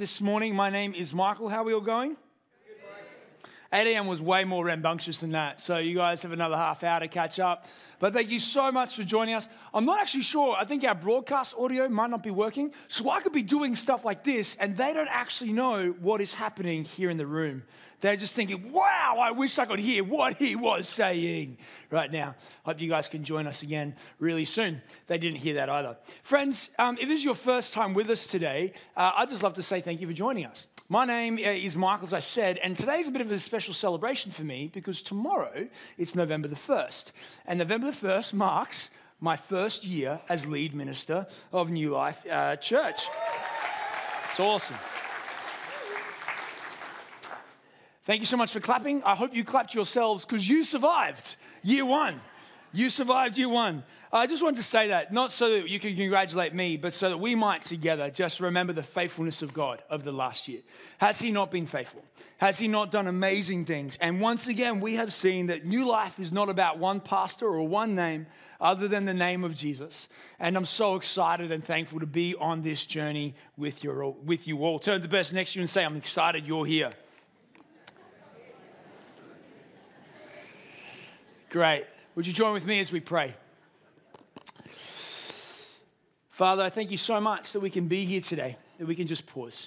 This morning. My name is Michael. How are we all going? 8 a.m. was way more rambunctious than that. So you guys have another half hour to catch up. But thank you so much for joining us. I'm not actually sure. I think our broadcast audio might not be working. So I could be doing stuff like this, and they don't actually know what is happening here in the room. They're just thinking, wow, I wish I could hear what he was saying right now. Hope you guys can join us again really soon. They didn't hear that either. Friends, um, if this is your first time with us today, uh, I'd just love to say thank you for joining us. My name uh, is Michael, as I said, and today's a bit of a special celebration for me because tomorrow it's November the 1st. And November the 1st marks my first year as lead minister of New Life uh, Church. It's awesome. Thank you so much for clapping. I hope you clapped yourselves because you survived year one. You survived year one. I just wanted to say that, not so that you can congratulate me, but so that we might together just remember the faithfulness of God of the last year. Has He not been faithful? Has He not done amazing things? And once again, we have seen that new life is not about one pastor or one name other than the name of Jesus. And I'm so excited and thankful to be on this journey with, your, with you all. Turn to the person next to you and say, I'm excited you're here. Great. Would you join with me as we pray? Father, I thank you so much that we can be here today, that we can just pause.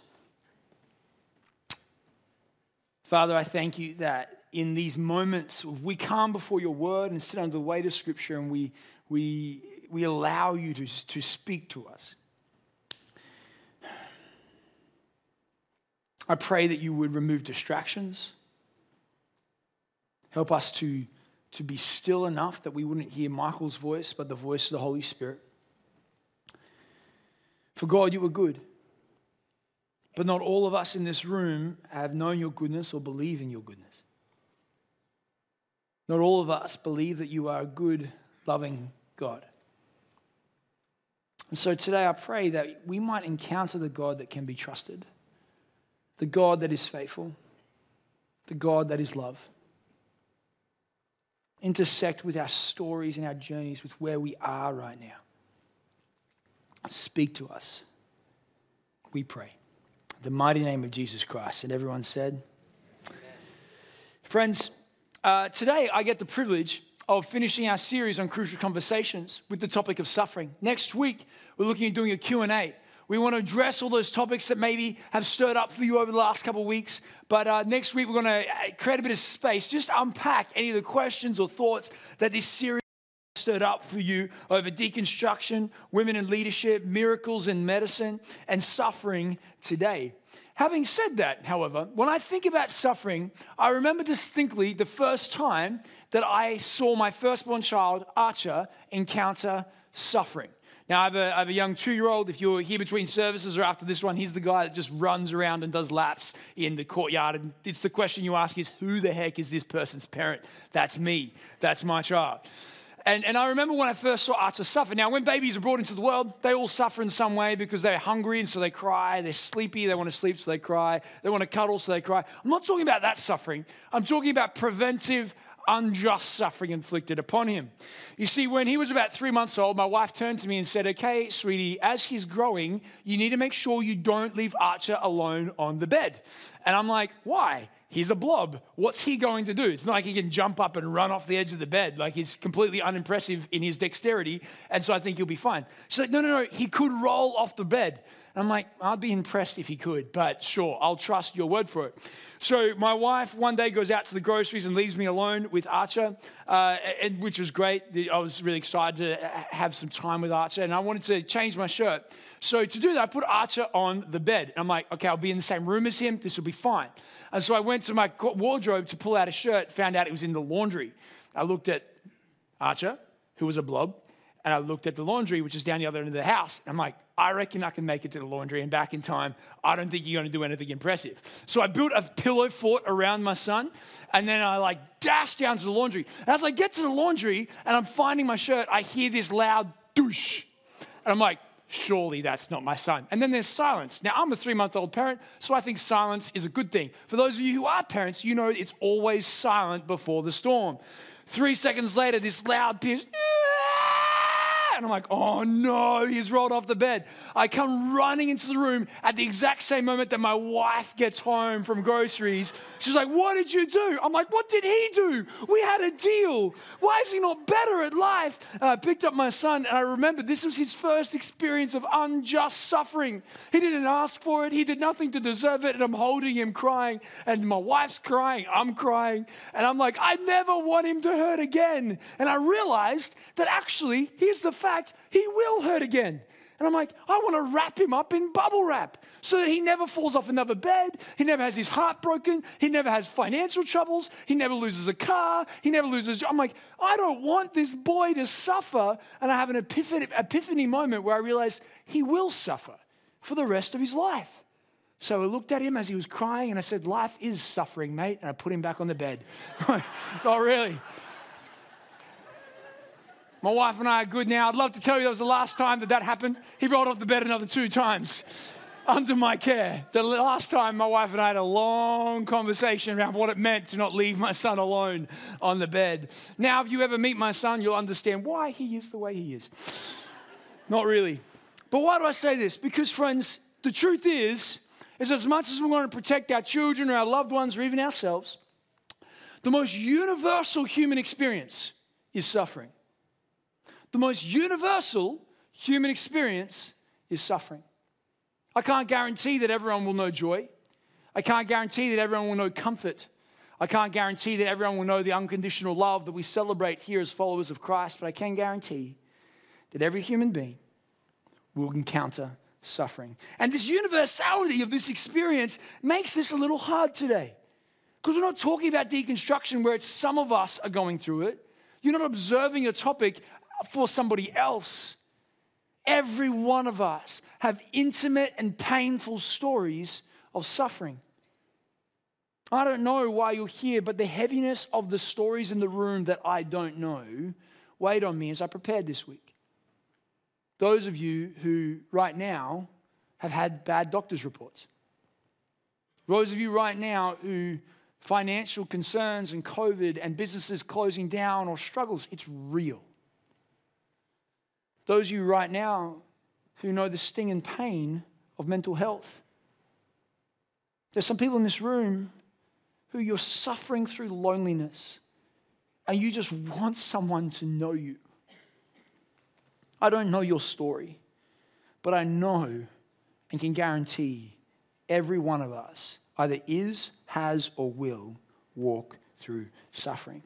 Father, I thank you that in these moments we come before your word and sit under the weight of Scripture and we, we, we allow you to, to speak to us. I pray that you would remove distractions. Help us to to be still enough that we wouldn't hear Michael's voice, but the voice of the Holy Spirit. For God, you are good. But not all of us in this room have known your goodness or believe in your goodness. Not all of us believe that you are a good, loving God. And so today I pray that we might encounter the God that can be trusted, the God that is faithful, the God that is love intersect with our stories and our journeys with where we are right now. Speak to us. We pray. The mighty name of Jesus Christ. And everyone said, Amen. Friends, uh, today I get the privilege of finishing our series on crucial conversations with the topic of suffering. Next week, we're looking at doing a Q&A we want to address all those topics that maybe have stirred up for you over the last couple of weeks. But uh, next week, we're going to uh, create a bit of space, just unpack any of the questions or thoughts that this series stirred up for you over deconstruction, women in leadership, miracles in medicine, and suffering today. Having said that, however, when I think about suffering, I remember distinctly the first time that I saw my firstborn child, Archer, encounter suffering. Now, I have a, I have a young two year old. If you're here between services or after this one, he's the guy that just runs around and does laps in the courtyard. And it's the question you ask is, who the heck is this person's parent? That's me. That's my child. And, and I remember when I first saw Archer suffer. Now, when babies are brought into the world, they all suffer in some way because they're hungry and so they cry. They're sleepy, they want to sleep, so they cry. They want to cuddle, so they cry. I'm not talking about that suffering. I'm talking about preventive unjust suffering inflicted upon him. You see, when he was about three months old, my wife turned to me and said, Okay, sweetie, as he's growing, you need to make sure you don't leave Archer alone on the bed. And I'm like, Why? He's a blob. What's he going to do? It's not like he can jump up and run off the edge of the bed. Like he's completely unimpressive in his dexterity. And so I think he'll be fine. She's like, No, no, no. He could roll off the bed. I'm like, I'd be impressed if he could, but sure, I'll trust your word for it. So my wife one day goes out to the groceries and leaves me alone with Archer, uh, and, which was great. I was really excited to have some time with Archer, and I wanted to change my shirt. So to do that, I put Archer on the bed. And I'm like, okay, I'll be in the same room as him. This will be fine. And so I went to my wardrobe to pull out a shirt, found out it was in the laundry. I looked at Archer, who was a blob, and I looked at the laundry, which is down the other end of the house. I'm like, I reckon I can make it to the laundry and back in time. I don't think you're going to do anything impressive. So I built a pillow fort around my son, and then I like dash down to the laundry. As I get to the laundry and I'm finding my shirt, I hear this loud douche. And I'm like, surely that's not my son. And then there's silence. Now, I'm a three month old parent, so I think silence is a good thing. For those of you who are parents, you know it's always silent before the storm. Three seconds later, this loud pierce, and I'm like, oh no, he's rolled off the bed. I come running into the room at the exact same moment that my wife gets home from groceries. She's like, what did you do? I'm like, what did he do? We had a deal. Why is he not better at life? And I picked up my son and I remember this was his first experience of unjust suffering. He didn't ask for it, he did nothing to deserve it. And I'm holding him crying, and my wife's crying, I'm crying. And I'm like, I never want him to hurt again. And I realized that actually, here's the fact he will hurt again. And I'm like, I want to wrap him up in bubble wrap so that he never falls off another bed. He never has his heart broken. He never has financial troubles. He never loses a car. He never loses. I'm like, I don't want this boy to suffer. And I have an epiphany, epiphany moment where I realize he will suffer for the rest of his life. So I looked at him as he was crying and I said, Life is suffering, mate. And I put him back on the bed. oh, really? My wife and I are good now. I'd love to tell you that was the last time that that happened. He rolled off the bed another two times under my care. The last time my wife and I had a long conversation around what it meant to not leave my son alone on the bed. Now, if you ever meet my son, you'll understand why he is the way he is. Not really. But why do I say this? Because, friends, the truth is, is as much as we want to protect our children or our loved ones or even ourselves, the most universal human experience is suffering. The most universal human experience is suffering. I can't guarantee that everyone will know joy. I can't guarantee that everyone will know comfort. I can't guarantee that everyone will know the unconditional love that we celebrate here as followers of Christ, but I can guarantee that every human being will encounter suffering. And this universality of this experience makes this a little hard today. Because we're not talking about deconstruction where it's some of us are going through it. You're not observing a topic for somebody else. Every one of us have intimate and painful stories of suffering. I don't know why you're here, but the heaviness of the stories in the room that I don't know weighed on me as I prepared this week. Those of you who right now have had bad doctor's reports. Those of you right now who financial concerns and COVID and businesses closing down or struggles, it's real. Those of you right now who know the sting and pain of mental health. There's some people in this room who you're suffering through loneliness and you just want someone to know you. I don't know your story, but I know and can guarantee every one of us either is, has, or will walk through suffering.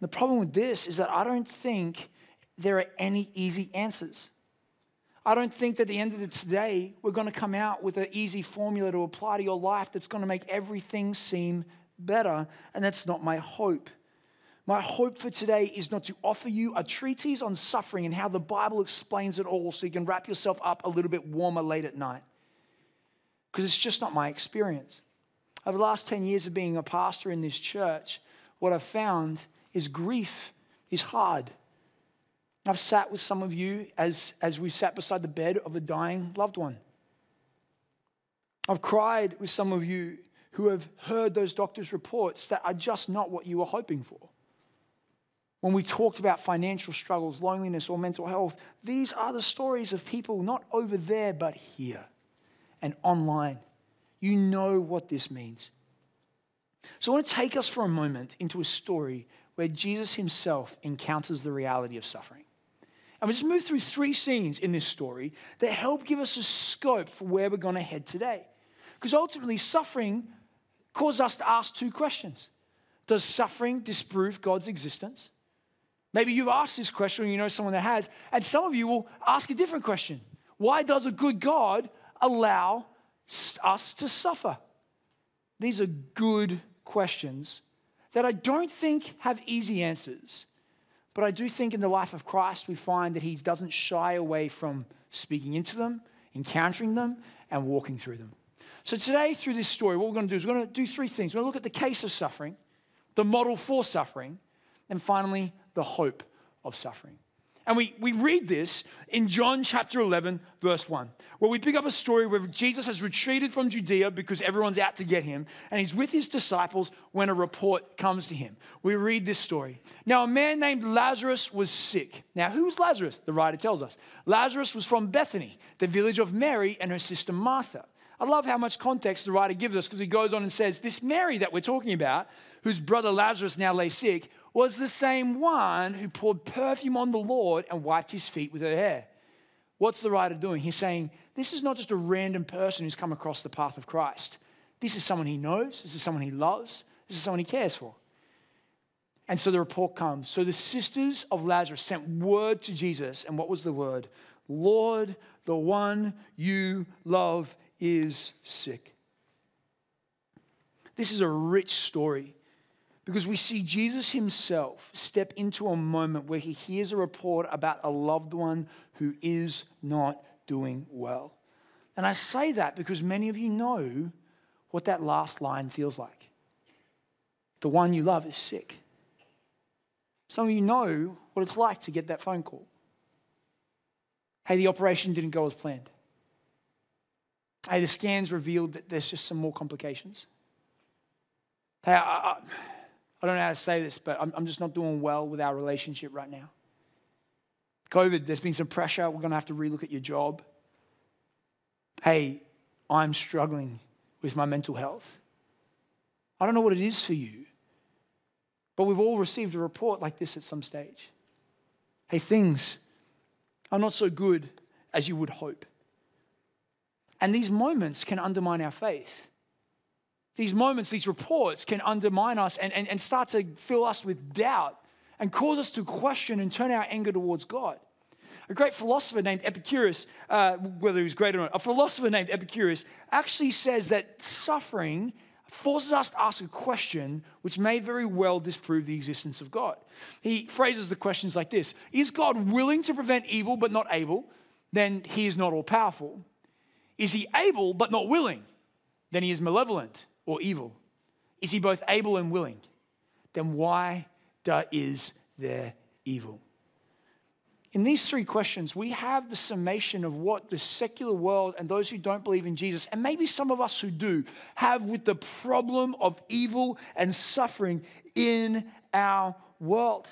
The problem with this is that I don't think there are any easy answers. I don't think that at the end of the day, we're going to come out with an easy formula to apply to your life that's going to make everything seem better. And that's not my hope. My hope for today is not to offer you a treatise on suffering and how the Bible explains it all so you can wrap yourself up a little bit warmer late at night. Because it's just not my experience. Over the last 10 years of being a pastor in this church, what I've found is grief is hard. I've sat with some of you as, as we sat beside the bed of a dying loved one. I've cried with some of you who have heard those doctors' reports that are just not what you were hoping for. When we talked about financial struggles, loneliness, or mental health, these are the stories of people not over there, but here and online. You know what this means. So I want to take us for a moment into a story where Jesus himself encounters the reality of suffering. And we just move through three scenes in this story that help give us a scope for where we're going to head today. Because ultimately, suffering causes us to ask two questions Does suffering disprove God's existence? Maybe you've asked this question or you know someone that has. And some of you will ask a different question Why does a good God allow us to suffer? These are good questions that I don't think have easy answers. But I do think in the life of Christ, we find that he doesn't shy away from speaking into them, encountering them, and walking through them. So today, through this story, what we're going to do is we're going to do three things. We're going to look at the case of suffering, the model for suffering, and finally, the hope of suffering. And we, we read this in John chapter 11, verse 1, where we pick up a story where Jesus has retreated from Judea because everyone's out to get him, and he's with his disciples when a report comes to him. We read this story. Now, a man named Lazarus was sick. Now, who was Lazarus? The writer tells us. Lazarus was from Bethany, the village of Mary and her sister Martha. I love how much context the writer gives us because he goes on and says, This Mary that we're talking about, whose brother Lazarus now lay sick, was the same one who poured perfume on the Lord and wiped his feet with her hair. What's the writer doing? He's saying, This is not just a random person who's come across the path of Christ. This is someone he knows, this is someone he loves, this is someone he cares for. And so the report comes. So the sisters of Lazarus sent word to Jesus. And what was the word? Lord, the one you love is sick. This is a rich story because we see Jesus himself step into a moment where he hears a report about a loved one who is not doing well. And I say that because many of you know what that last line feels like. The one you love is sick. Some of you know what it's like to get that phone call. Hey, the operation didn't go as planned. Hey, the scans revealed that there's just some more complications. Hey, I, I, I don't know how to say this, but I'm, I'm just not doing well with our relationship right now. COVID, there's been some pressure. We're going to have to relook at your job. Hey, I'm struggling with my mental health. I don't know what it is for you, but we've all received a report like this at some stage. Hey, things are not so good as you would hope. And these moments can undermine our faith. These moments, these reports can undermine us and, and, and start to fill us with doubt and cause us to question and turn our anger towards God. A great philosopher named Epicurus, uh, whether he was great or not, a philosopher named Epicurus actually says that suffering forces us to ask a question which may very well disprove the existence of God. He phrases the questions like this Is God willing to prevent evil but not able? Then he is not all powerful. Is he able but not willing? Then he is malevolent or evil. Is he both able and willing? Then why is there evil? In these three questions, we have the summation of what the secular world and those who don't believe in Jesus, and maybe some of us who do, have with the problem of evil and suffering in our world.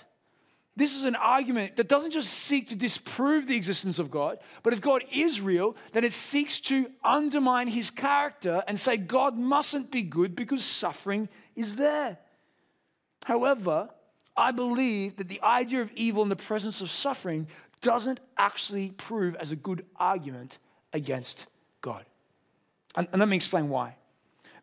This is an argument that doesn't just seek to disprove the existence of God, but if God is real, then it seeks to undermine his character and say God mustn't be good because suffering is there. However, I believe that the idea of evil in the presence of suffering doesn't actually prove as a good argument against God. And, and let me explain why.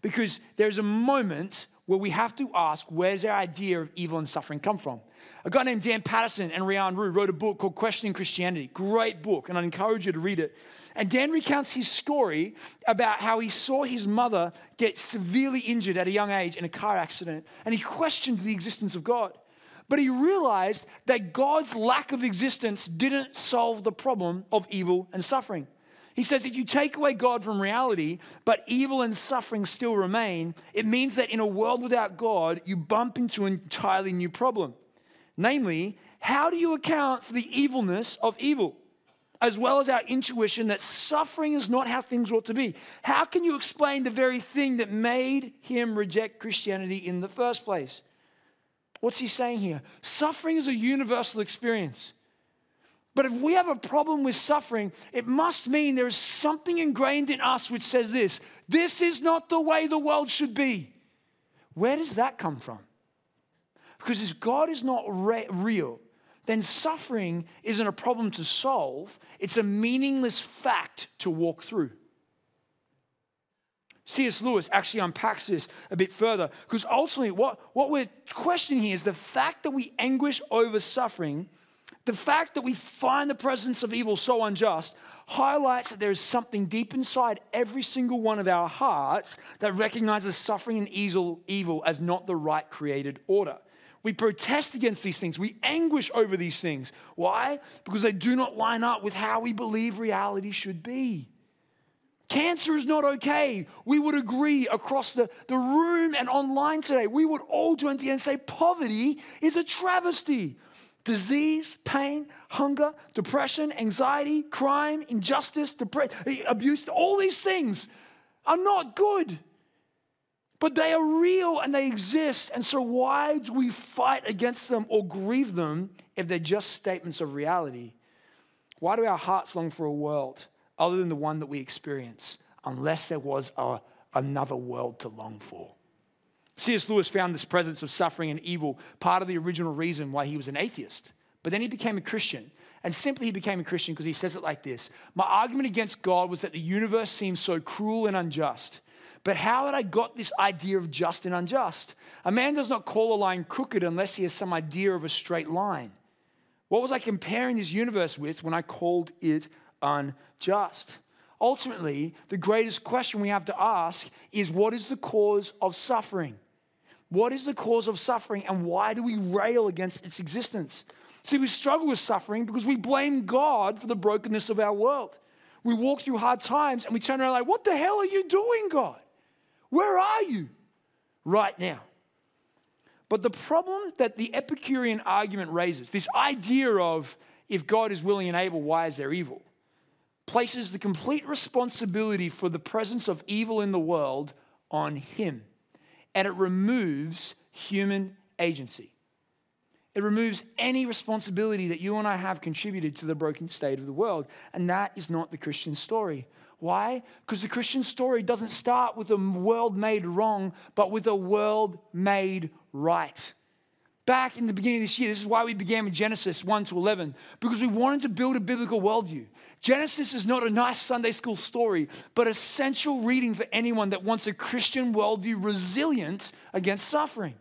Because there's a moment where we have to ask where's our idea of evil and suffering come from? A guy named Dan Paterson and Rian Roux wrote a book called Questioning Christianity. Great book, and I encourage you to read it. And Dan recounts his story about how he saw his mother get severely injured at a young age in a car accident, and he questioned the existence of God. But he realized that God's lack of existence didn't solve the problem of evil and suffering. He says if you take away God from reality, but evil and suffering still remain, it means that in a world without God, you bump into an entirely new problem. Namely, how do you account for the evilness of evil? As well as our intuition that suffering is not how things ought to be. How can you explain the very thing that made him reject Christianity in the first place? What's he saying here? Suffering is a universal experience. But if we have a problem with suffering, it must mean there is something ingrained in us which says this this is not the way the world should be. Where does that come from? Because if God is not re- real, then suffering isn't a problem to solve, it's a meaningless fact to walk through. C.S. Lewis actually unpacks this a bit further because ultimately, what, what we're questioning here is the fact that we anguish over suffering, the fact that we find the presence of evil so unjust, highlights that there is something deep inside every single one of our hearts that recognizes suffering and evil, evil as not the right created order. We protest against these things. We anguish over these things. Why? Because they do not line up with how we believe reality should be. Cancer is not okay. We would agree across the, the room and online today. We would all join together and say poverty is a travesty. Disease, pain, hunger, depression, anxiety, crime, injustice, abuse, all these things are not good. But they are real and they exist. And so, why do we fight against them or grieve them if they're just statements of reality? Why do our hearts long for a world other than the one that we experience, unless there was a, another world to long for? C.S. Lewis found this presence of suffering and evil part of the original reason why he was an atheist. But then he became a Christian. And simply he became a Christian because he says it like this My argument against God was that the universe seems so cruel and unjust. But how had I got this idea of just and unjust? A man does not call a line crooked unless he has some idea of a straight line. What was I comparing this universe with when I called it unjust? Ultimately, the greatest question we have to ask is what is the cause of suffering? What is the cause of suffering and why do we rail against its existence? See, we struggle with suffering because we blame God for the brokenness of our world. We walk through hard times and we turn around like, what the hell are you doing, God? Where are you right now? But the problem that the Epicurean argument raises, this idea of if God is willing and able, why is there evil? Places the complete responsibility for the presence of evil in the world on Him. And it removes human agency. It removes any responsibility that you and I have contributed to the broken state of the world. And that is not the Christian story. Why? Because the Christian story doesn't start with a world made wrong, but with a world made right. Back in the beginning of this year, this is why we began with Genesis 1 to 11, because we wanted to build a biblical worldview. Genesis is not a nice Sunday school story, but essential reading for anyone that wants a Christian worldview resilient against suffering.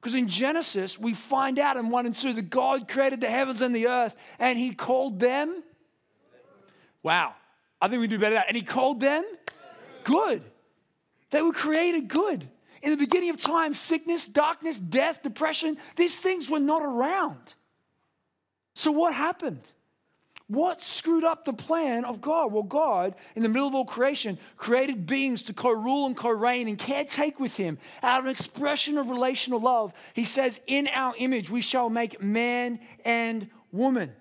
Because in Genesis, we find out in 1 and 2 that God created the heavens and the earth and he called them. Wow. I think we do better that. And he called them good. They were created good. In the beginning of time, sickness, darkness, death, depression, these things were not around. So what happened? What screwed up the plan of God? Well, God, in the middle of all creation, created beings to co rule and co reign and caretake with Him out of an expression of relational love. He says, In our image, we shall make man and woman.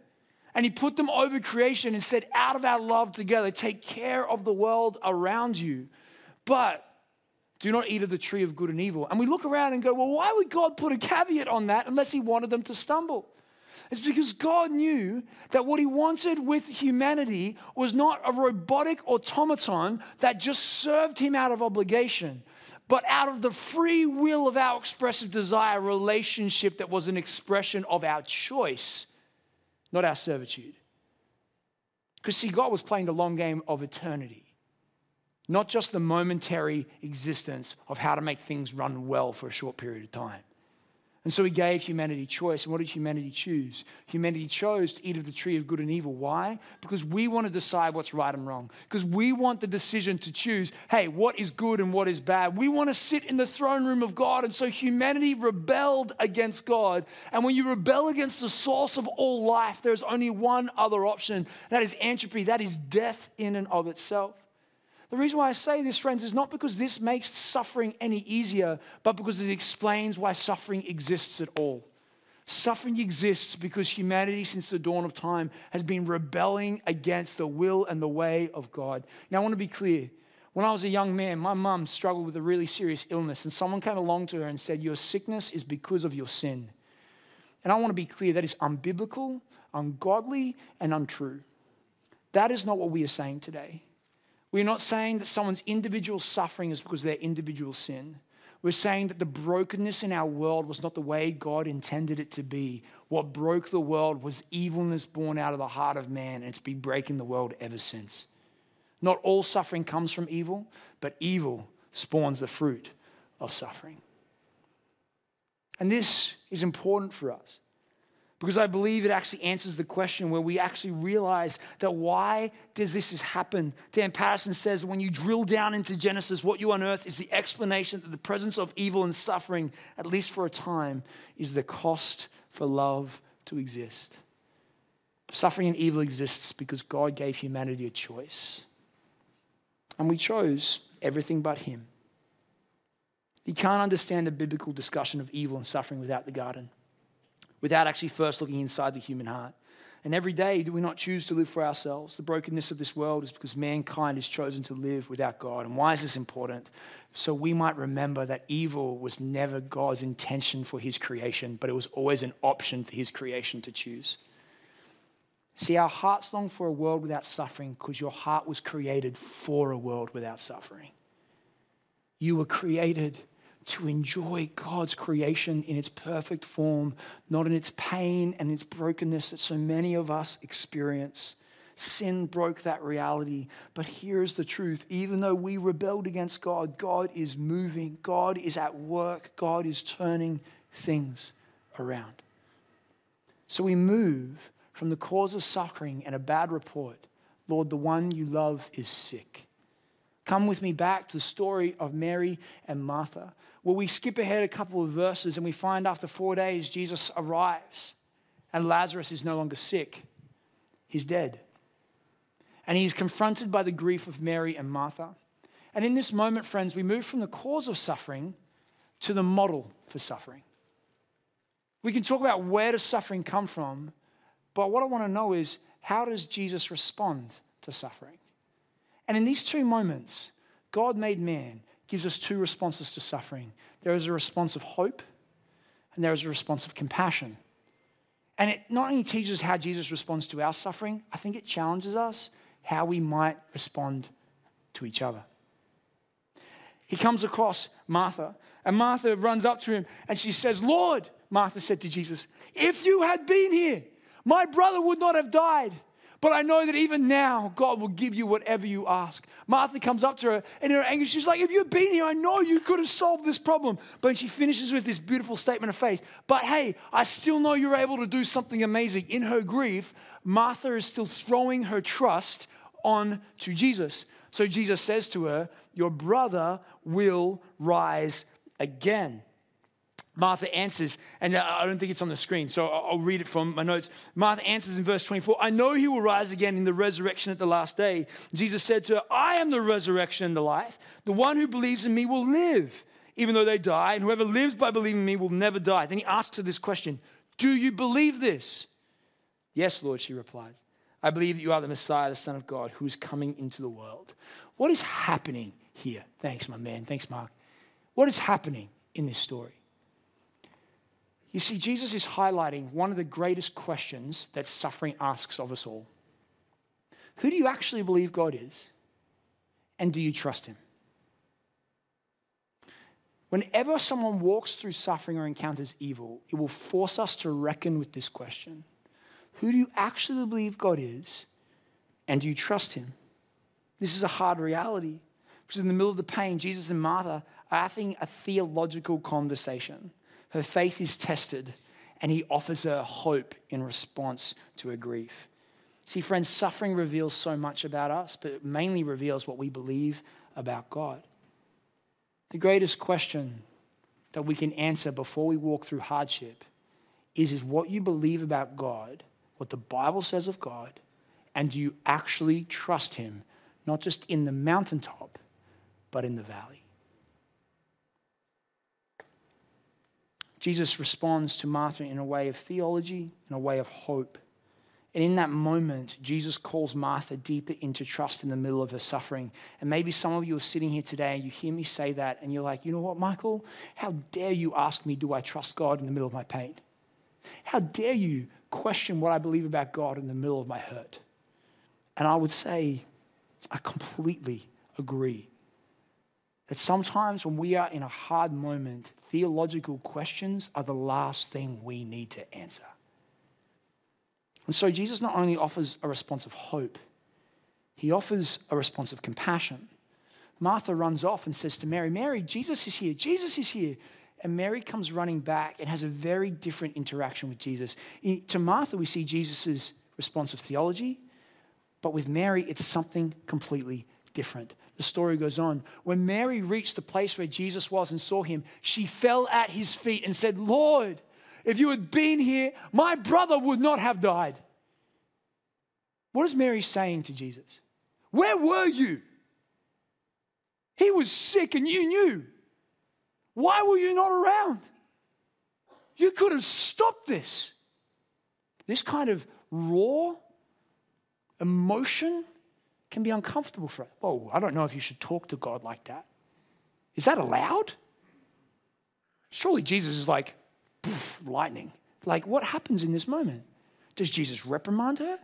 And he put them over creation and said, out of our love together, take care of the world around you. But do not eat of the tree of good and evil. And we look around and go, well, why would God put a caveat on that unless he wanted them to stumble? It's because God knew that what he wanted with humanity was not a robotic automaton that just served him out of obligation, but out of the free will of our expressive desire, relationship that was an expression of our choice not our servitude. Because, see, God was playing the long game of eternity, not just the momentary existence of how to make things run well for a short period of time. And so he gave humanity choice. And what did humanity choose? Humanity chose to eat of the tree of good and evil. Why? Because we want to decide what's right and wrong. Because we want the decision to choose, hey, what is good and what is bad. We want to sit in the throne room of God. And so humanity rebelled against God. And when you rebel against the source of all life, there's only one other option that is entropy, that is death in and of itself. The reason why I say this, friends, is not because this makes suffering any easier, but because it explains why suffering exists at all. Suffering exists because humanity, since the dawn of time, has been rebelling against the will and the way of God. Now, I want to be clear. When I was a young man, my mum struggled with a really serious illness, and someone came along to her and said, Your sickness is because of your sin. And I want to be clear that is unbiblical, ungodly, and untrue. That is not what we are saying today. We're not saying that someone's individual suffering is because of their individual sin. We're saying that the brokenness in our world was not the way God intended it to be. What broke the world was evilness born out of the heart of man, and it's been breaking the world ever since. Not all suffering comes from evil, but evil spawns the fruit of suffering. And this is important for us because I believe it actually answers the question where we actually realize that why does this happen? Dan Paterson says when you drill down into Genesis, what you unearth is the explanation that the presence of evil and suffering, at least for a time, is the cost for love to exist. Suffering and evil exists because God gave humanity a choice. And we chose everything but Him. You can't understand the biblical discussion of evil and suffering without the garden. Without actually first looking inside the human heart. And every day, do we not choose to live for ourselves? The brokenness of this world is because mankind has chosen to live without God. And why is this important? So we might remember that evil was never God's intention for his creation, but it was always an option for his creation to choose. See, our hearts long for a world without suffering because your heart was created for a world without suffering. You were created to enjoy God's creation in its perfect form, not in its pain and its brokenness that so many of us experience. Sin broke that reality. But here's the truth even though we rebelled against God, God is moving, God is at work, God is turning things around. So we move from the cause of suffering and a bad report Lord, the one you love is sick. Come with me back to the story of Mary and Martha. Well, we skip ahead a couple of verses and we find after four days, Jesus arrives and Lazarus is no longer sick, he's dead. And he's confronted by the grief of Mary and Martha. And in this moment, friends, we move from the cause of suffering to the model for suffering. We can talk about where does suffering come from, but what I want to know is how does Jesus respond to suffering? And in these two moments, God made man gives us two responses to suffering there is a response of hope, and there is a response of compassion. And it not only teaches how Jesus responds to our suffering, I think it challenges us how we might respond to each other. He comes across Martha, and Martha runs up to him and she says, Lord, Martha said to Jesus, if you had been here, my brother would not have died. But I know that even now, God will give you whatever you ask. Martha comes up to her and in her anger, she's like, If you'd been here, I know you could have solved this problem. But she finishes with this beautiful statement of faith. But hey, I still know you're able to do something amazing. In her grief, Martha is still throwing her trust on to Jesus. So Jesus says to her, Your brother will rise again. Martha answers, and uh, I don't think it's on the screen, so I'll read it from my notes. Martha answers in verse 24 I know he will rise again in the resurrection at the last day. Jesus said to her, I am the resurrection and the life. The one who believes in me will live, even though they die, and whoever lives by believing in me will never die. Then he asks her this question Do you believe this? Yes, Lord, she replied. I believe that you are the Messiah, the Son of God, who is coming into the world. What is happening here? Thanks, my man. Thanks, Mark. What is happening in this story? You see, Jesus is highlighting one of the greatest questions that suffering asks of us all Who do you actually believe God is? And do you trust Him? Whenever someone walks through suffering or encounters evil, it will force us to reckon with this question Who do you actually believe God is? And do you trust Him? This is a hard reality because in the middle of the pain, Jesus and Martha are having a theological conversation. Her faith is tested, and he offers her hope in response to her grief. See, friends, suffering reveals so much about us, but it mainly reveals what we believe about God. The greatest question that we can answer before we walk through hardship is, is what you believe about God, what the Bible says of God, and do you actually trust Him, not just in the mountaintop, but in the valley? Jesus responds to Martha in a way of theology, in a way of hope. And in that moment, Jesus calls Martha deeper into trust in the middle of her suffering. And maybe some of you are sitting here today and you hear me say that, and you're like, you know what, Michael? How dare you ask me, do I trust God in the middle of my pain? How dare you question what I believe about God in the middle of my hurt? And I would say, I completely agree that sometimes when we are in a hard moment, theological questions are the last thing we need to answer. And so Jesus not only offers a response of hope, he offers a response of compassion. Martha runs off and says to Mary, Mary, Jesus is here. Jesus is here. And Mary comes running back and has a very different interaction with Jesus. To Martha, we see Jesus' response of theology, but with Mary, it's something completely different. The story goes on. When Mary reached the place where Jesus was and saw him, she fell at his feet and said, Lord, if you had been here, my brother would not have died. What is Mary saying to Jesus? Where were you? He was sick and you knew. Why were you not around? You could have stopped this. This kind of raw emotion can be uncomfortable for us. Oh, I don't know if you should talk to God like that. Is that allowed? Surely Jesus is like lightning. Like, what happens in this moment? Does Jesus reprimand her?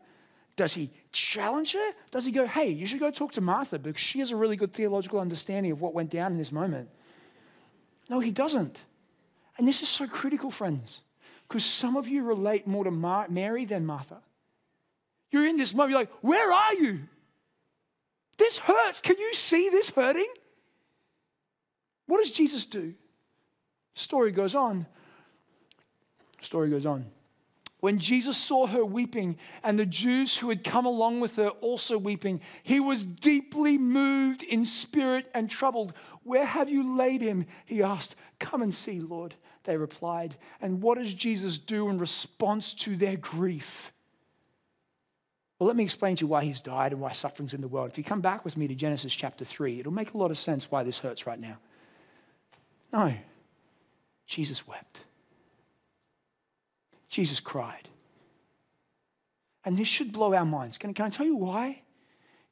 Does he challenge her? Does he go, hey, you should go talk to Martha because she has a really good theological understanding of what went down in this moment? No, he doesn't. And this is so critical, friends, because some of you relate more to Mar- Mary than Martha. You're in this moment, you're like, where are you? This hurts. Can you see this hurting? What does Jesus do? Story goes on. Story goes on. When Jesus saw her weeping and the Jews who had come along with her also weeping, he was deeply moved in spirit and troubled. Where have you laid him? He asked. Come and see, Lord, they replied. And what does Jesus do in response to their grief? Well, let me explain to you why he's died and why suffering's in the world. If you come back with me to Genesis chapter 3, it'll make a lot of sense why this hurts right now. No, Jesus wept. Jesus cried. And this should blow our minds. Can, can I tell you why?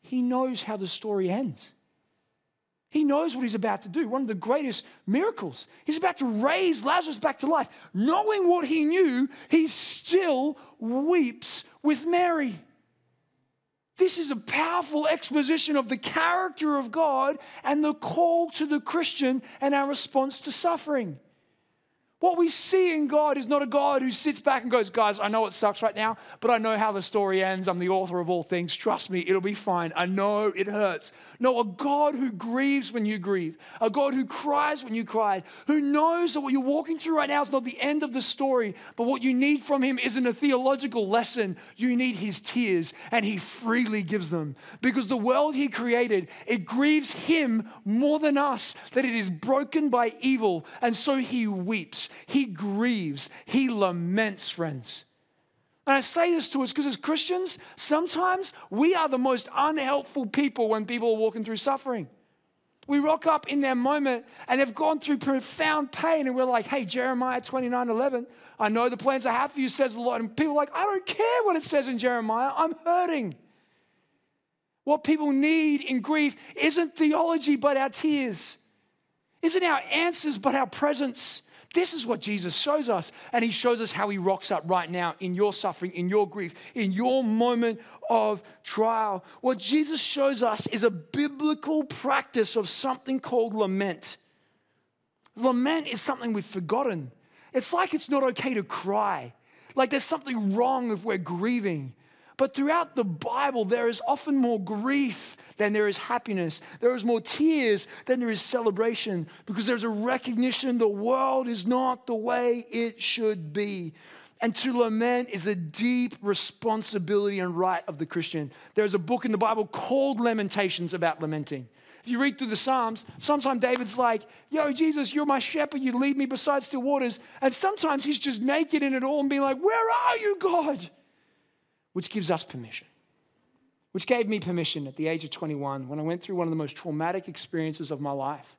He knows how the story ends. He knows what he's about to do. One of the greatest miracles. He's about to raise Lazarus back to life. Knowing what he knew, he still weeps with Mary. This is a powerful exposition of the character of God and the call to the Christian and our response to suffering. What we see in God is not a God who sits back and goes, Guys, I know it sucks right now, but I know how the story ends. I'm the author of all things. Trust me, it'll be fine. I know it hurts. No, a God who grieves when you grieve, a God who cries when you cry, who knows that what you're walking through right now is not the end of the story, but what you need from Him isn't a theological lesson. You need His tears, and He freely gives them. Because the world He created, it grieves Him more than us that it is broken by evil, and so He weeps. He grieves, he laments, friends. And I say this to us because as Christians, sometimes we are the most unhelpful people when people are walking through suffering. We rock up in their moment and they've gone through profound pain, and we're like, hey, Jeremiah 29 11, I know the plans I have for you, says the Lord. And people are like, I don't care what it says in Jeremiah, I'm hurting. What people need in grief isn't theology, but our tears, isn't our answers, but our presence. This is what Jesus shows us. And he shows us how he rocks up right now in your suffering, in your grief, in your moment of trial. What Jesus shows us is a biblical practice of something called lament. Lament is something we've forgotten. It's like it's not okay to cry, like there's something wrong if we're grieving. But throughout the Bible, there is often more grief than there is happiness. There is more tears than there is celebration because there's a recognition the world is not the way it should be. And to lament is a deep responsibility and right of the Christian. There's a book in the Bible called Lamentations about lamenting. If you read through the Psalms, sometimes David's like, Yo, Jesus, you're my shepherd, you lead me beside still waters. And sometimes he's just naked in it all and being like, Where are you, God? Which gives us permission, which gave me permission at the age of 21 when I went through one of the most traumatic experiences of my life.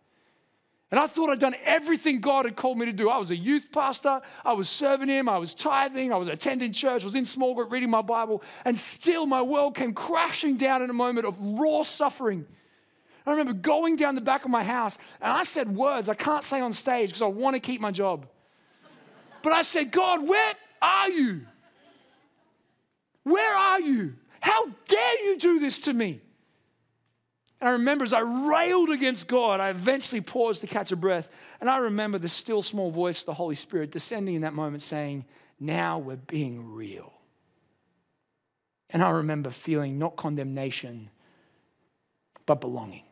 And I thought I'd done everything God had called me to do. I was a youth pastor, I was serving Him, I was tithing, I was attending church, I was in small group reading my Bible, and still my world came crashing down in a moment of raw suffering. I remember going down the back of my house and I said words I can't say on stage because I want to keep my job. But I said, God, where are you? Where are you? How dare you do this to me? And I remember as I railed against God, I eventually paused to catch a breath. And I remember the still small voice of the Holy Spirit descending in that moment saying, Now we're being real. And I remember feeling not condemnation, but belonging.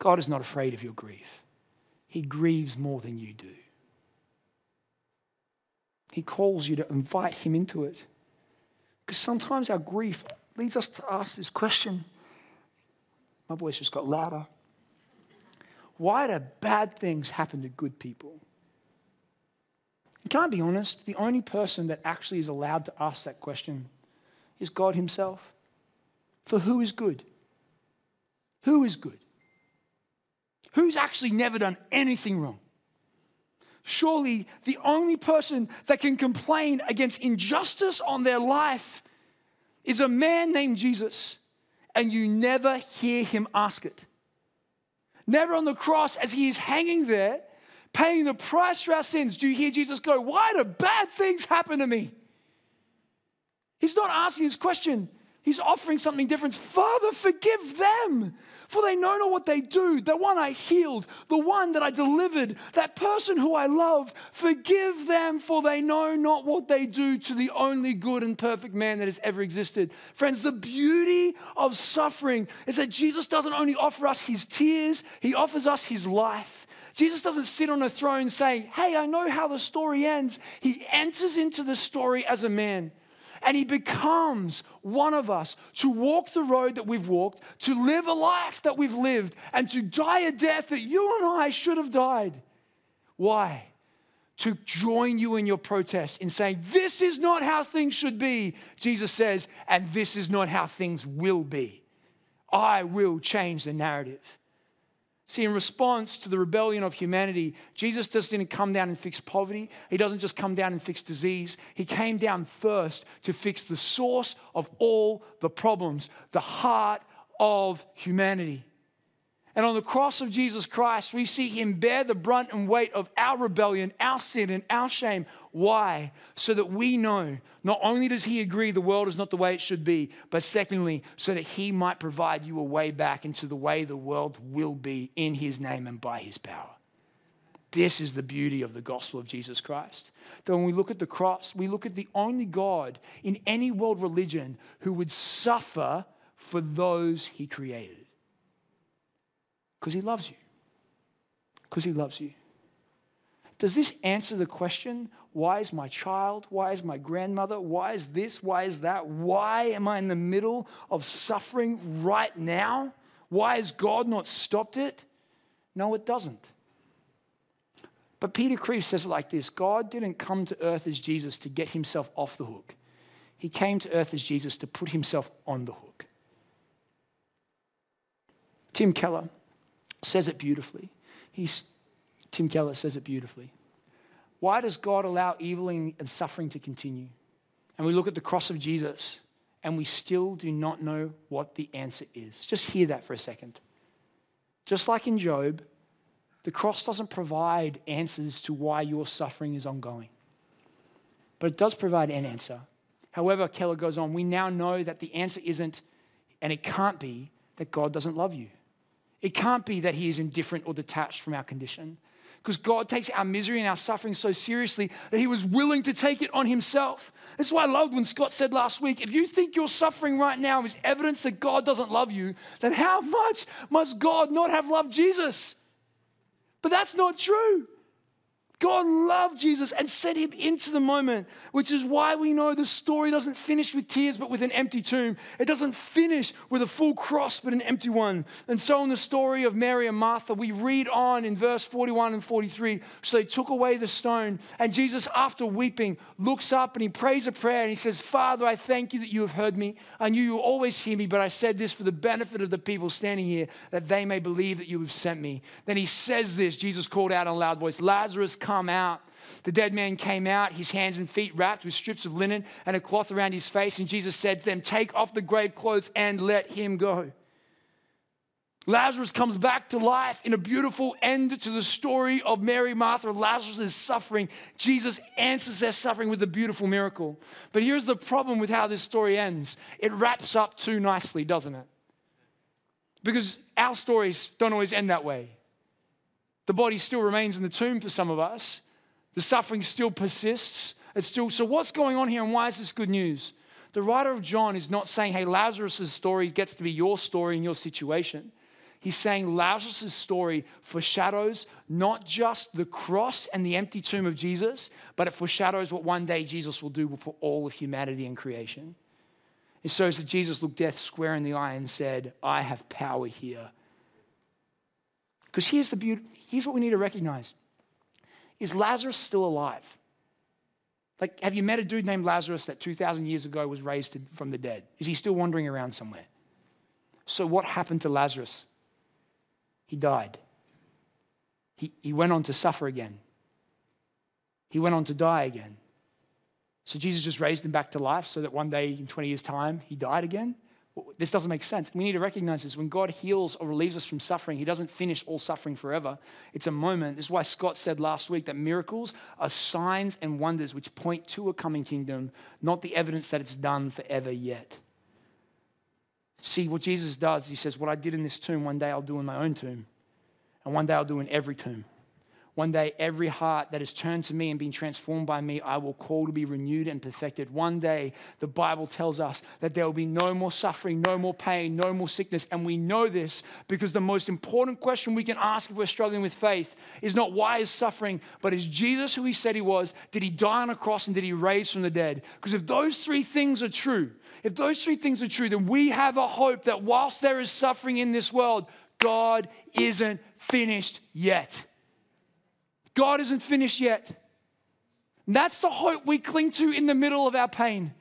God is not afraid of your grief, He grieves more than you do. He calls you to invite Him into it. Because sometimes our grief leads us to ask this question. My voice just got louder. Why do bad things happen to good people? And can I be honest? The only person that actually is allowed to ask that question is God Himself. For who is good? Who is good? Who's actually never done anything wrong? Surely the only person that can complain against injustice on their life is a man named Jesus, and you never hear him ask it. Never on the cross, as he is hanging there, paying the price for our sins, do you hear Jesus go, Why do bad things happen to me? He's not asking this question. He's offering something different. Father, forgive them, for they know not what they do. The one I healed, the one that I delivered, that person who I love, forgive them, for they know not what they do to the only good and perfect man that has ever existed. Friends, the beauty of suffering is that Jesus doesn't only offer us his tears, he offers us his life. Jesus doesn't sit on a throne saying, Hey, I know how the story ends. He enters into the story as a man and he becomes one of us to walk the road that we've walked, to live a life that we've lived, and to die a death that you and I should have died. Why? To join you in your protest in saying, This is not how things should be, Jesus says, and this is not how things will be. I will change the narrative. See, in response to the rebellion of humanity, Jesus didn't come down and fix poverty. He doesn't just come down and fix disease. He came down first to fix the source of all the problems, the heart of humanity. And on the cross of Jesus Christ, we see him bear the brunt and weight of our rebellion, our sin, and our shame. Why? So that we know not only does he agree the world is not the way it should be, but secondly, so that he might provide you a way back into the way the world will be in his name and by his power. This is the beauty of the gospel of Jesus Christ. That when we look at the cross, we look at the only God in any world religion who would suffer for those he created. Because he loves you. Because he loves you. Does this answer the question, why is my child? Why is my grandmother? Why is this? Why is that? Why am I in the middle of suffering right now? Why has God not stopped it? No, it doesn't. But Peter Kreeft says it like this God didn't come to earth as Jesus to get himself off the hook, he came to earth as Jesus to put himself on the hook. Tim Keller says it beautifully. He's, Tim Keller says it beautifully. Why does God allow evil and suffering to continue? And we look at the cross of Jesus and we still do not know what the answer is. Just hear that for a second. Just like in Job, the cross doesn't provide answers to why your suffering is ongoing, but it does provide an answer. However, Keller goes on, we now know that the answer isn't, and it can't be, that God doesn't love you. It can't be that he is indifferent or detached from our condition. Because God takes our misery and our suffering so seriously that he was willing to take it on himself. That's why I loved when Scott said last week if you think your suffering right now is evidence that God doesn't love you, then how much must God not have loved Jesus? But that's not true. God loved Jesus and sent him into the moment, which is why we know the story doesn't finish with tears but with an empty tomb. It doesn't finish with a full cross but an empty one. And so, in the story of Mary and Martha, we read on in verse 41 and 43 so they took away the stone, and Jesus, after weeping, looks up and he prays a prayer and he says, Father, I thank you that you have heard me. I knew you always hear me, but I said this for the benefit of the people standing here, that they may believe that you have sent me. Then he says this Jesus called out in a loud voice, Lazarus, come come out. The dead man came out, his hands and feet wrapped with strips of linen and a cloth around his face. And Jesus said to them, Take off the grave clothes and let him go. Lazarus comes back to life in a beautiful end to the story of Mary, Martha. Lazarus suffering. Jesus answers their suffering with a beautiful miracle. But here's the problem with how this story ends it wraps up too nicely, doesn't it? Because our stories don't always end that way. The body still remains in the tomb for some of us. The suffering still persists. It's still so what's going on here and why is this good news? The writer of John is not saying, hey, Lazarus' story gets to be your story in your situation. He's saying Lazarus' story foreshadows not just the cross and the empty tomb of Jesus, but it foreshadows what one day Jesus will do for all of humanity and creation. It shows that Jesus looked death square in the eye and said, I have power here. Because here's the beauty, here's what we need to recognize. Is Lazarus still alive? Like, have you met a dude named Lazarus that 2,000 years ago was raised from the dead? Is he still wandering around somewhere? So, what happened to Lazarus? He died. He, he went on to suffer again. he went on to die again. So Jesus just raised him back to life so that one day in 20 years' time, he died again? This doesn't make sense. We need to recognize this. When God heals or relieves us from suffering, He doesn't finish all suffering forever. It's a moment. This is why Scott said last week that miracles are signs and wonders which point to a coming kingdom, not the evidence that it's done forever yet. See, what Jesus does, He says, What I did in this tomb, one day I'll do in my own tomb, and one day I'll do in every tomb. One day, every heart that is turned to me and been transformed by me, I will call to be renewed and perfected. One day, the Bible tells us that there will be no more suffering, no more pain, no more sickness. And we know this because the most important question we can ask if we're struggling with faith is not why is suffering, but is Jesus who he said he was? Did he die on a cross and did he raise from the dead? Because if those three things are true, if those three things are true, then we have a hope that whilst there is suffering in this world, God isn't finished yet. God isn't finished yet. And that's the hope we cling to in the middle of our pain.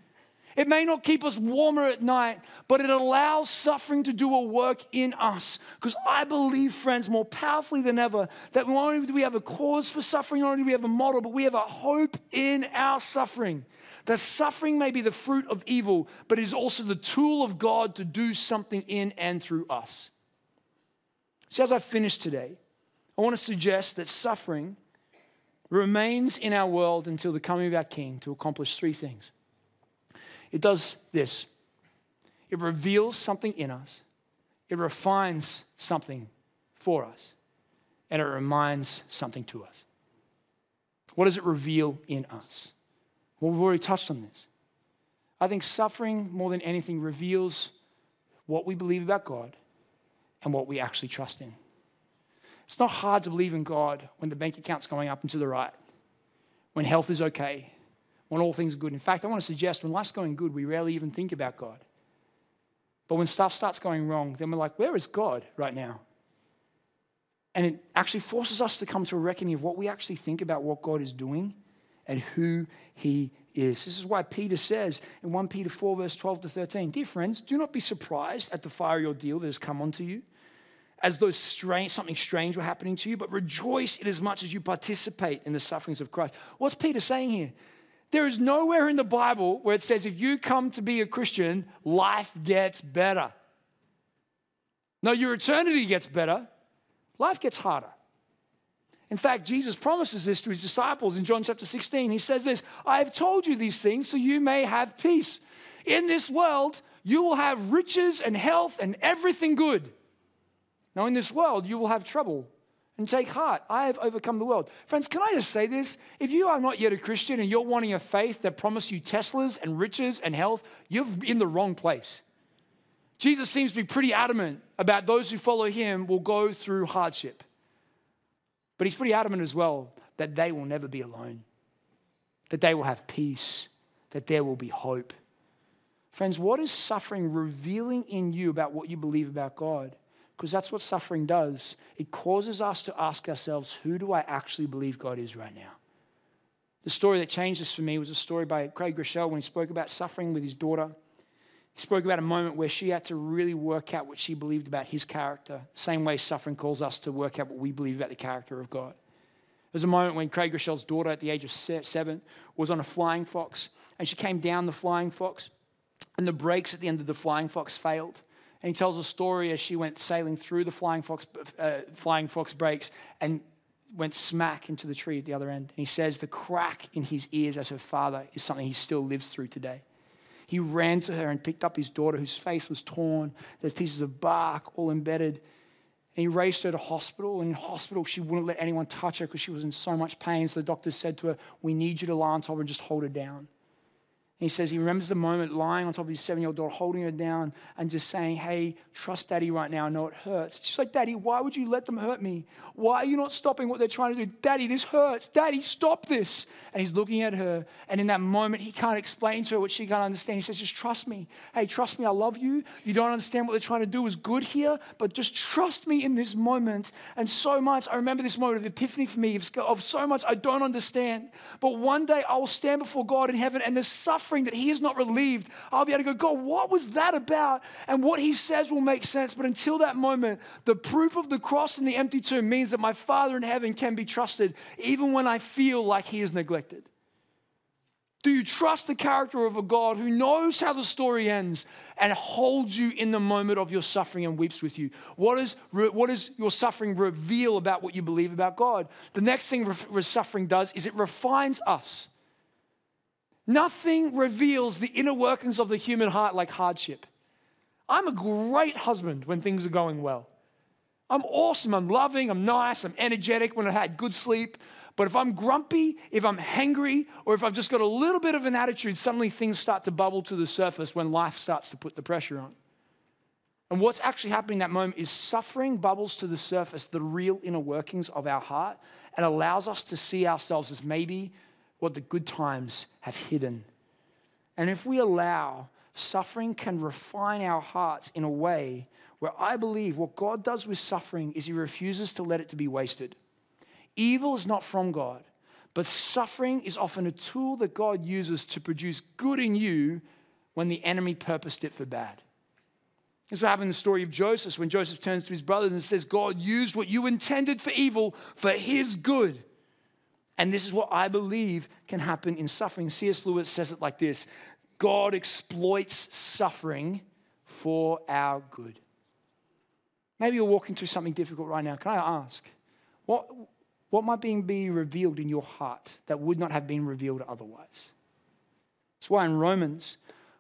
It may not keep us warmer at night, but it allows suffering to do a work in us. Because I believe, friends, more powerfully than ever, that not only do we have a cause for suffering, not only do we have a model, but we have a hope in our suffering. That suffering may be the fruit of evil, but is also the tool of God to do something in and through us. So, as I finish today, I want to suggest that suffering remains in our world until the coming of our King to accomplish three things. It does this it reveals something in us, it refines something for us, and it reminds something to us. What does it reveal in us? Well, we've already touched on this. I think suffering, more than anything, reveals what we believe about God and what we actually trust in. It's not hard to believe in God when the bank account's going up and to the right, when health is okay, when all things are good. In fact, I want to suggest when life's going good, we rarely even think about God. But when stuff starts going wrong, then we're like, where is God right now? And it actually forces us to come to a reckoning of what we actually think about what God is doing and who He is. This is why Peter says in 1 Peter 4, verse 12 to 13 Dear friends, do not be surprised at the fiery ordeal that has come onto you as though strange, something strange were happening to you, but rejoice in as much as you participate in the sufferings of Christ. What's Peter saying here? There is nowhere in the Bible where it says if you come to be a Christian, life gets better. No, your eternity gets better, life gets harder. In fact, Jesus promises this to his disciples in John chapter 16. He says this I have told you these things so you may have peace. In this world, you will have riches and health and everything good. Now, in this world, you will have trouble. And take heart, I have overcome the world. Friends, can I just say this? If you are not yet a Christian and you're wanting a faith that promises you Teslas and riches and health, you're in the wrong place. Jesus seems to be pretty adamant about those who follow him will go through hardship. But he's pretty adamant as well that they will never be alone, that they will have peace, that there will be hope. Friends, what is suffering revealing in you about what you believe about God? Because that's what suffering does. It causes us to ask ourselves, who do I actually believe God is right now? The story that changed this for me was a story by Craig Groeschel when he spoke about suffering with his daughter. He spoke about a moment where she had to really work out what she believed about his character, same way suffering calls us to work out what we believe about the character of God. There was a moment when Craig Groeschel's daughter, at the age of seven, was on a flying fox, and she came down the flying fox, and the brakes at the end of the flying fox failed. And he tells a story as she went sailing through the flying fox, uh, flying fox brakes and went smack into the tree at the other end. And he says the crack in his ears as her father is something he still lives through today. He ran to her and picked up his daughter, whose face was torn. There's pieces of bark all embedded. And he raced her to hospital. And in hospital, she wouldn't let anyone touch her because she was in so much pain. So the doctor said to her, We need you to lie on top and just hold her down. He says he remembers the moment lying on top of his seven year old daughter, holding her down and just saying, Hey, trust daddy right now. I know it hurts. She's like, Daddy, why would you let them hurt me? Why are you not stopping what they're trying to do? Daddy, this hurts. Daddy, stop this. And he's looking at her. And in that moment, he can't explain to her what she can't understand. He says, Just trust me. Hey, trust me. I love you. You don't understand what they're trying to do is good here, but just trust me in this moment. And so much, I remember this moment of epiphany for me of so much I don't understand. But one day I will stand before God in heaven and the suffering suffering that he has not relieved, I'll be able to go, God, what was that about? And what he says will make sense. But until that moment, the proof of the cross and the empty tomb means that my Father in heaven can be trusted, even when I feel like he is neglected. Do you trust the character of a God who knows how the story ends and holds you in the moment of your suffering and weeps with you? What, is, what does your suffering reveal about what you believe about God? The next thing suffering does is it refines us. Nothing reveals the inner workings of the human heart like hardship. I'm a great husband when things are going well. I'm awesome, I'm loving, I'm nice, I'm energetic when I had good sleep. But if I'm grumpy, if I'm hangry, or if I've just got a little bit of an attitude, suddenly things start to bubble to the surface when life starts to put the pressure on. And what's actually happening in that moment is suffering bubbles to the surface, the real inner workings of our heart, and allows us to see ourselves as maybe what the good times have hidden. And if we allow, suffering can refine our hearts in a way where I believe what God does with suffering is He refuses to let it to be wasted. Evil is not from God, but suffering is often a tool that God uses to produce good in you when the enemy purposed it for bad. This is what happened in the story of Joseph when Joseph turns to his brothers and says, God used what you intended for evil for his good. And this is what I believe can happen in suffering. C.S. Lewis says it like this God exploits suffering for our good. Maybe you're walking through something difficult right now. Can I ask, what, what might be revealed in your heart that would not have been revealed otherwise? That's why in Romans,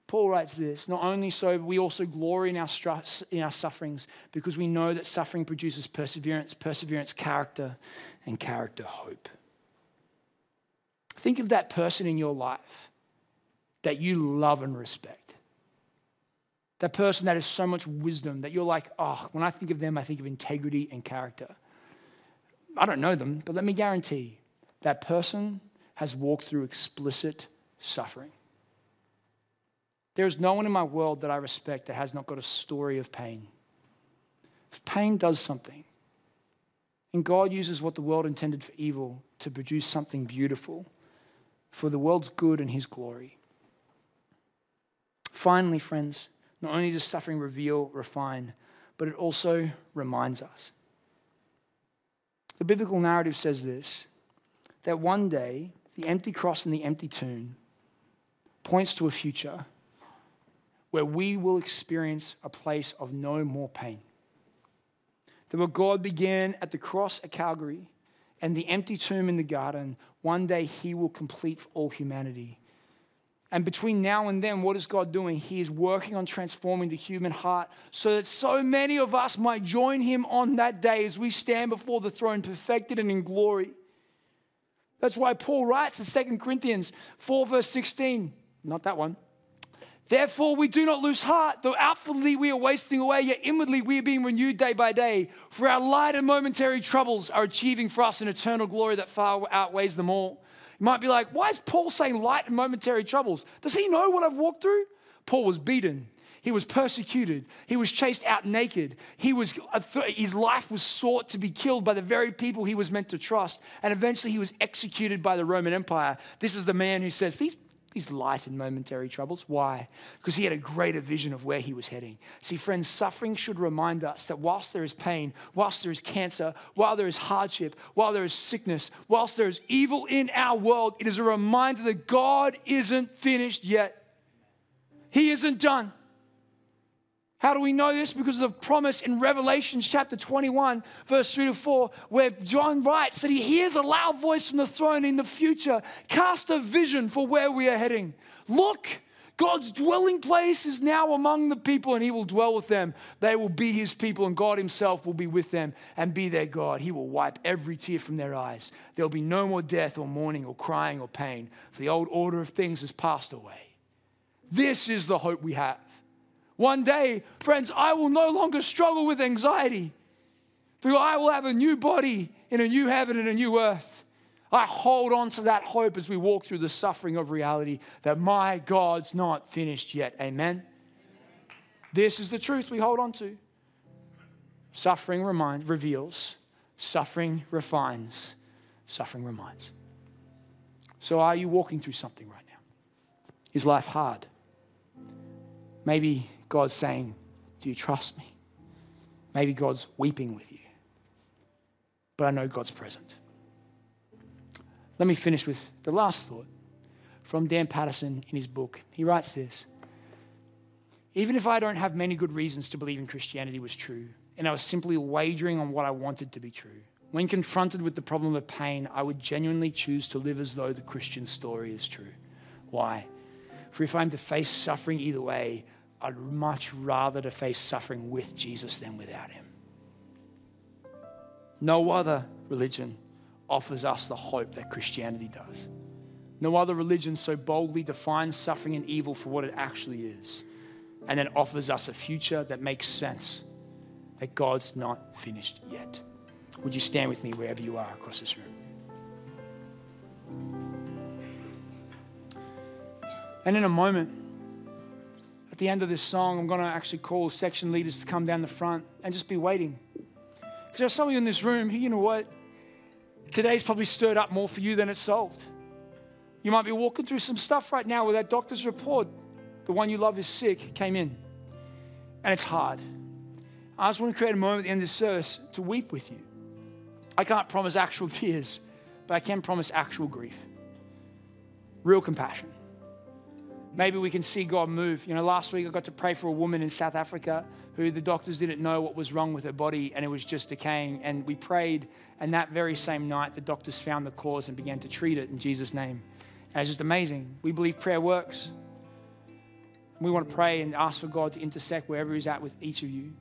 Paul writes this not only so, we also glory in our, stress, in our sufferings because we know that suffering produces perseverance, perseverance, character, and character, hope. Think of that person in your life that you love and respect. That person that has so much wisdom that you're like, oh, when I think of them, I think of integrity and character. I don't know them, but let me guarantee that person has walked through explicit suffering. There is no one in my world that I respect that has not got a story of pain. Pain does something. And God uses what the world intended for evil to produce something beautiful for the world's good and His glory. Finally, friends, not only does suffering reveal, refine, but it also reminds us. The biblical narrative says this that one day, the empty cross and the empty tomb points to a future where we will experience a place of no more pain. That what God began at the cross at Calvary and the empty tomb in the garden, one day He will complete for all humanity. And between now and then, what is God doing? He is working on transforming the human heart so that so many of us might join Him on that day as we stand before the throne, perfected and in glory. That's why Paul writes in 2 Corinthians 4, verse 16, not that one. Therefore, we do not lose heart, though outwardly we are wasting away, yet inwardly we are being renewed day by day. For our light and momentary troubles are achieving for us an eternal glory that far outweighs them all. You might be like, why is Paul saying light and momentary troubles? Does he know what I've walked through? Paul was beaten. He was persecuted. He was chased out naked. He was, uh, his life was sought to be killed by the very people he was meant to trust. And eventually he was executed by the Roman Empire. This is the man who says, These these light and momentary troubles. Why? Because he had a greater vision of where he was heading. See, friends, suffering should remind us that whilst there is pain, whilst there is cancer, while there is hardship, while there is sickness, whilst there is evil in our world, it is a reminder that God isn't finished yet. He isn't done. How do we know this? Because of the promise in Revelation chapter 21, verse 3 to 4, where John writes that he hears a loud voice from the throne in the future, cast a vision for where we are heading. Look, God's dwelling place is now among the people, and he will dwell with them. They will be his people, and God himself will be with them and be their God. He will wipe every tear from their eyes. There will be no more death, or mourning, or crying, or pain, for the old order of things has passed away. This is the hope we have. One day, friends, I will no longer struggle with anxiety, for I will have a new body in a new heaven and a new earth. I hold on to that hope as we walk through the suffering of reality that my God's not finished yet. Amen. This is the truth we hold on to. Suffering reminds, reveals, suffering refines, suffering reminds. So, are you walking through something right now? Is life hard? Maybe God's saying, Do you trust me? Maybe God's weeping with you. But I know God's present. Let me finish with the last thought from Dan Paterson in his book. He writes this Even if I don't have many good reasons to believe in Christianity was true, and I was simply wagering on what I wanted to be true, when confronted with the problem of pain, I would genuinely choose to live as though the Christian story is true. Why? For if I'm to face suffering either way, I'd much rather to face suffering with Jesus than without him. No other religion offers us the hope that Christianity does. No other religion so boldly defines suffering and evil for what it actually is and then offers us a future that makes sense that God's not finished yet. Would you stand with me wherever you are across this room? And in a moment, the end of this song, I'm going to actually call section leaders to come down the front and just be waiting. Because there's some of you in this room who, you know what? Today's probably stirred up more for you than it solved. You might be walking through some stuff right now where that doctor's report, the one you love is sick, came in. And it's hard. I just want to create a moment at the end of this service to weep with you. I can't promise actual tears, but I can promise actual grief. Real compassion. Maybe we can see God move. You know, last week I got to pray for a woman in South Africa who the doctors didn't know what was wrong with her body and it was just decaying. And we prayed, and that very same night, the doctors found the cause and began to treat it in Jesus' name. And it's just amazing. We believe prayer works. We want to pray and ask for God to intersect wherever He's at with each of you.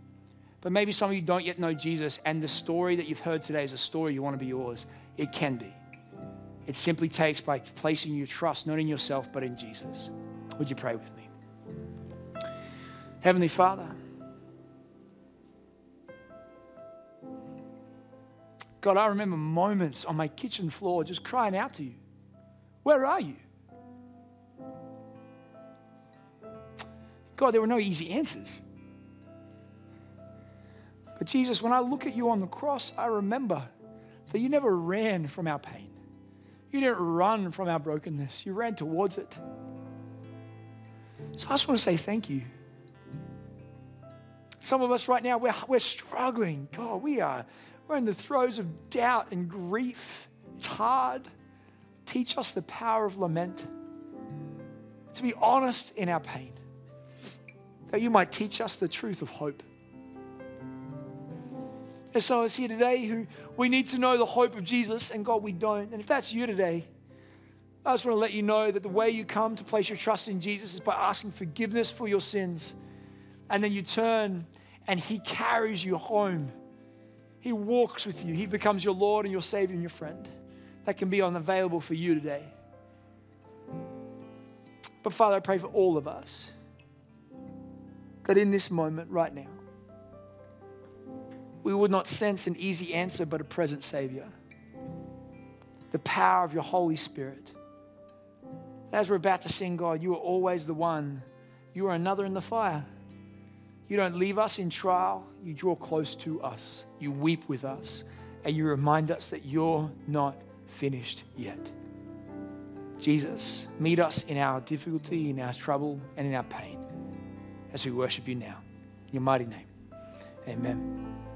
But maybe some of you don't yet know Jesus, and the story that you've heard today is a story you want to be yours. It can be. It simply takes by placing your trust not in yourself, but in Jesus. Would you pray with me? Heavenly Father, God, I remember moments on my kitchen floor just crying out to you. Where are you? God, there were no easy answers. But Jesus, when I look at you on the cross, I remember that you never ran from our pain. You didn't run from our brokenness, you ran towards it. So I just want to say thank you. Some of us right now, we're, we're struggling. God, we are we're in the throes of doubt and grief. It's hard. Teach us the power of lament, to be honest in our pain, that you might teach us the truth of hope. There's some of us here today who we need to know the hope of Jesus, and God, we don't. And if that's you today, I just want to let you know that the way you come to place your trust in Jesus is by asking forgiveness for your sins. And then you turn and He carries you home. He walks with you. He becomes your Lord and your Savior and your friend. That can be unavailable for you today. But Father, I pray for all of us that in this moment, right now, we would not sense an easy answer, but a present Savior. The power of your Holy Spirit. As we're about to sing, God, you are always the one. You are another in the fire. You don't leave us in trial, you draw close to us. You weep with us, and you remind us that you're not finished yet. Jesus, meet us in our difficulty, in our trouble, and in our pain as we worship you now. In your mighty name, amen.